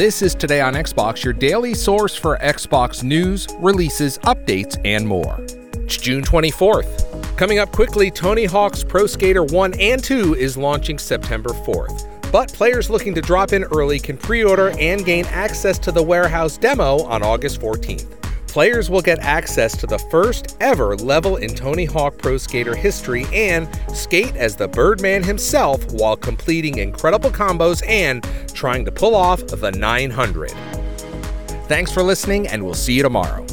This is Today on Xbox, your daily source for Xbox news, releases, updates, and more. It's June 24th. Coming up quickly, Tony Hawk's Pro Skater 1 and 2 is launching September 4th. But players looking to drop in early can pre order and gain access to the warehouse demo on August 14th. Players will get access to the first ever level in Tony Hawk Pro Skater history and skate as the Birdman himself while completing incredible combos and trying to pull off the 900. Thanks for listening, and we'll see you tomorrow.